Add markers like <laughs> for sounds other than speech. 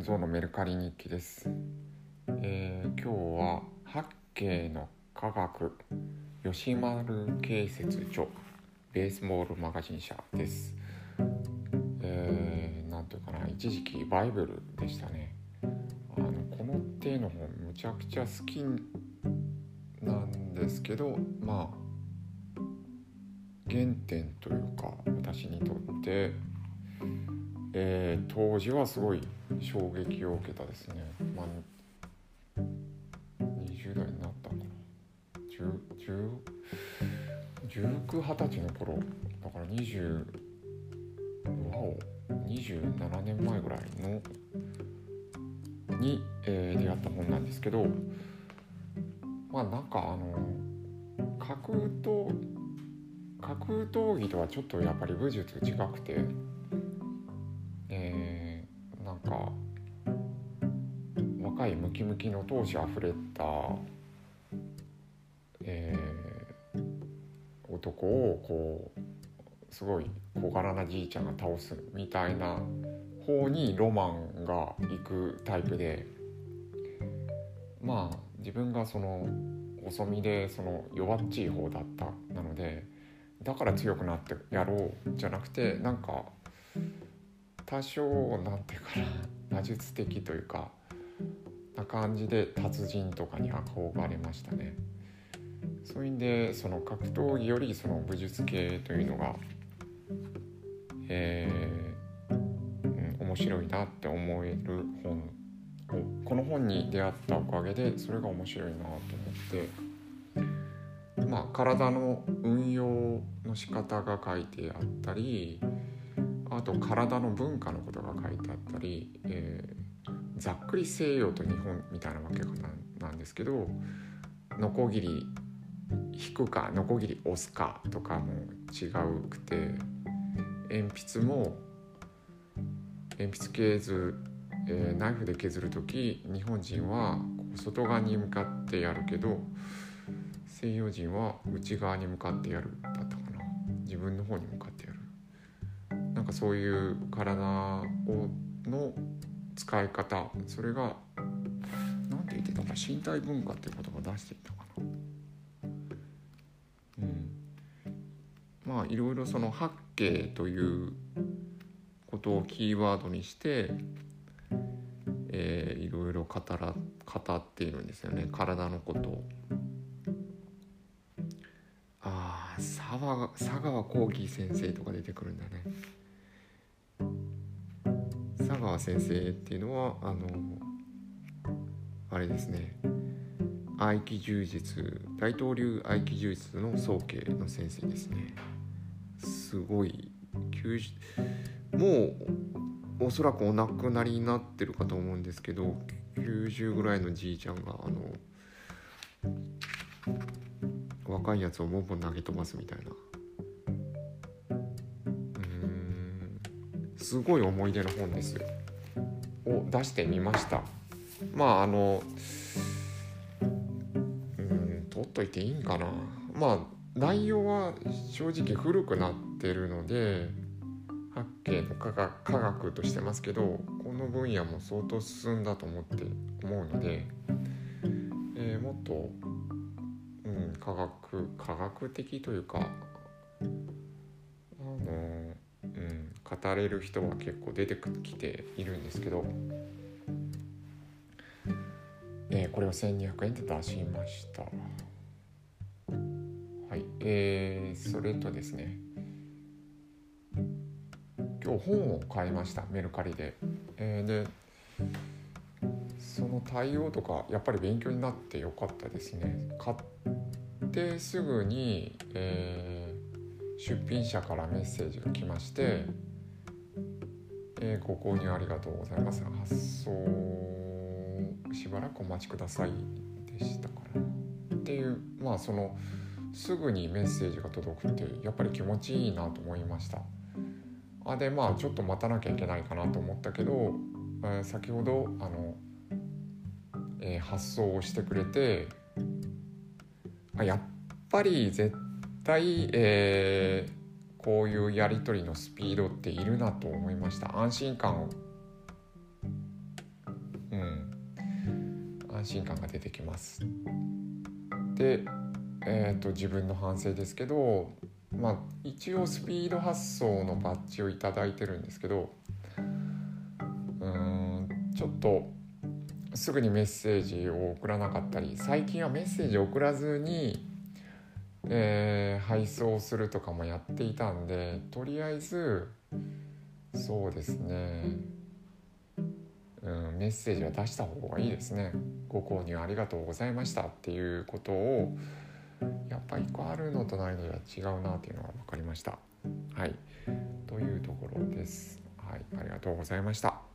ゾウのメルカリ日記です、えー今日は八景の科学吉丸建設所ベースボールマガジン社です、えーなんていうかな一時期バイブルでしたね。あのこの手の本むちゃくちゃ好きなんですけどまあ原点というか私にとってえー当時はすごい衝撃を受けたですね。まあ、20代になったかな。1920歳の頃、だから20、わお、27年前ぐらいの、に、えー出会った本なんですけど、まあなんかあの、格闘、格闘技とはちょっとやっぱり武術違くて、若いムキムキの闘志あふれた、えー男をこうすごい小柄なじいちゃんが倒すみたいな方にロマンが行くタイプでまあ自分がその細身でその弱っちい方だったなのでだから強くなってやろうじゃなくてなんか多少なんていうかな <laughs> 魔術的というかな感じで達人とかに憧れましたね。そういうんでその格闘技よりその武術系というのがえーうん、面白いなって思える本をこの本に出会ったおかげでそれが面白いなと思ってまあ体の運用の仕方が書いてあったりあと体の文化のことが書いてあったり、えーざっくり西洋と日本みたいなわけかななんですけどノコギリ引くかノコギリ押すかとかも違うくて鉛筆も鉛筆削、えーナイフで削る時日本人は外側に向かってやるけど西洋人は内側に向かってやるだったかな。自分の方に向かってやる。なんかそういう体をの使い方。それが何て言ってたか身体文化っていう言葉出していたかな。うん。まあいろいろその八景ということをキーワードにして、えーいろいろ語ら語っているんですよね。体のことを。ああ佐川佐川幸喜先生とか出てくるんだね。川先生っていうのはあのあれですね。合気柔術大東流合気柔術の宗家の先生ですね。すごい。もうおそらくお亡くなりになってるかと思うんですけど90ぐらいのじいちゃんがあの若いやつをボンボン投げ飛ばすみたいな。うん。すごい思い出の本ですよ。を出してみました。まああのうん取っといていいんかな。まあ内容は正直古くなってるので八景の科学科学としてますけどこの分野も相当進んだと思って思うので、えーもっと、うん、科学科学的というか、語れる人は結構出てきているんですけど、えーこれを1200円で出しました。はいえー、それとですね今日本を買いましたメルカリで、えーでその対応とかやっぱり勉強になってよかったですね。買ってすぐに、えー出品者からメッセージが来まして、えーご購入ありがとうございます。発送しばらくお待ちくださいでしたかな。っていうまあそのすぐにメッセージが届くってやっぱり気持ちいいなと思いました。あでまあちょっと待たなきゃいけないかなと思ったけど、えー先ほどあの、えー発送をしてくれてあやっぱり絶対、えーこういうやり取りのスピードっているなと思いました。安心感うん。安心感が出てきます。で、えーと、自分の反省ですけどまあ一応スピード発送のバッジを頂いてるんですけどうんちょっとすぐにメッセージを送らなかったり最近はメッセージを送らずに、え、配送するとかもやっていたんでとりあえずそうですね。うん、メッセージは出した方がいいですね。ご購入ありがとうございましたっていうことをやっぱ1個あるのとないのでは違うなっていうのが分かりました。はい。というところです。はい。ありがとうございました。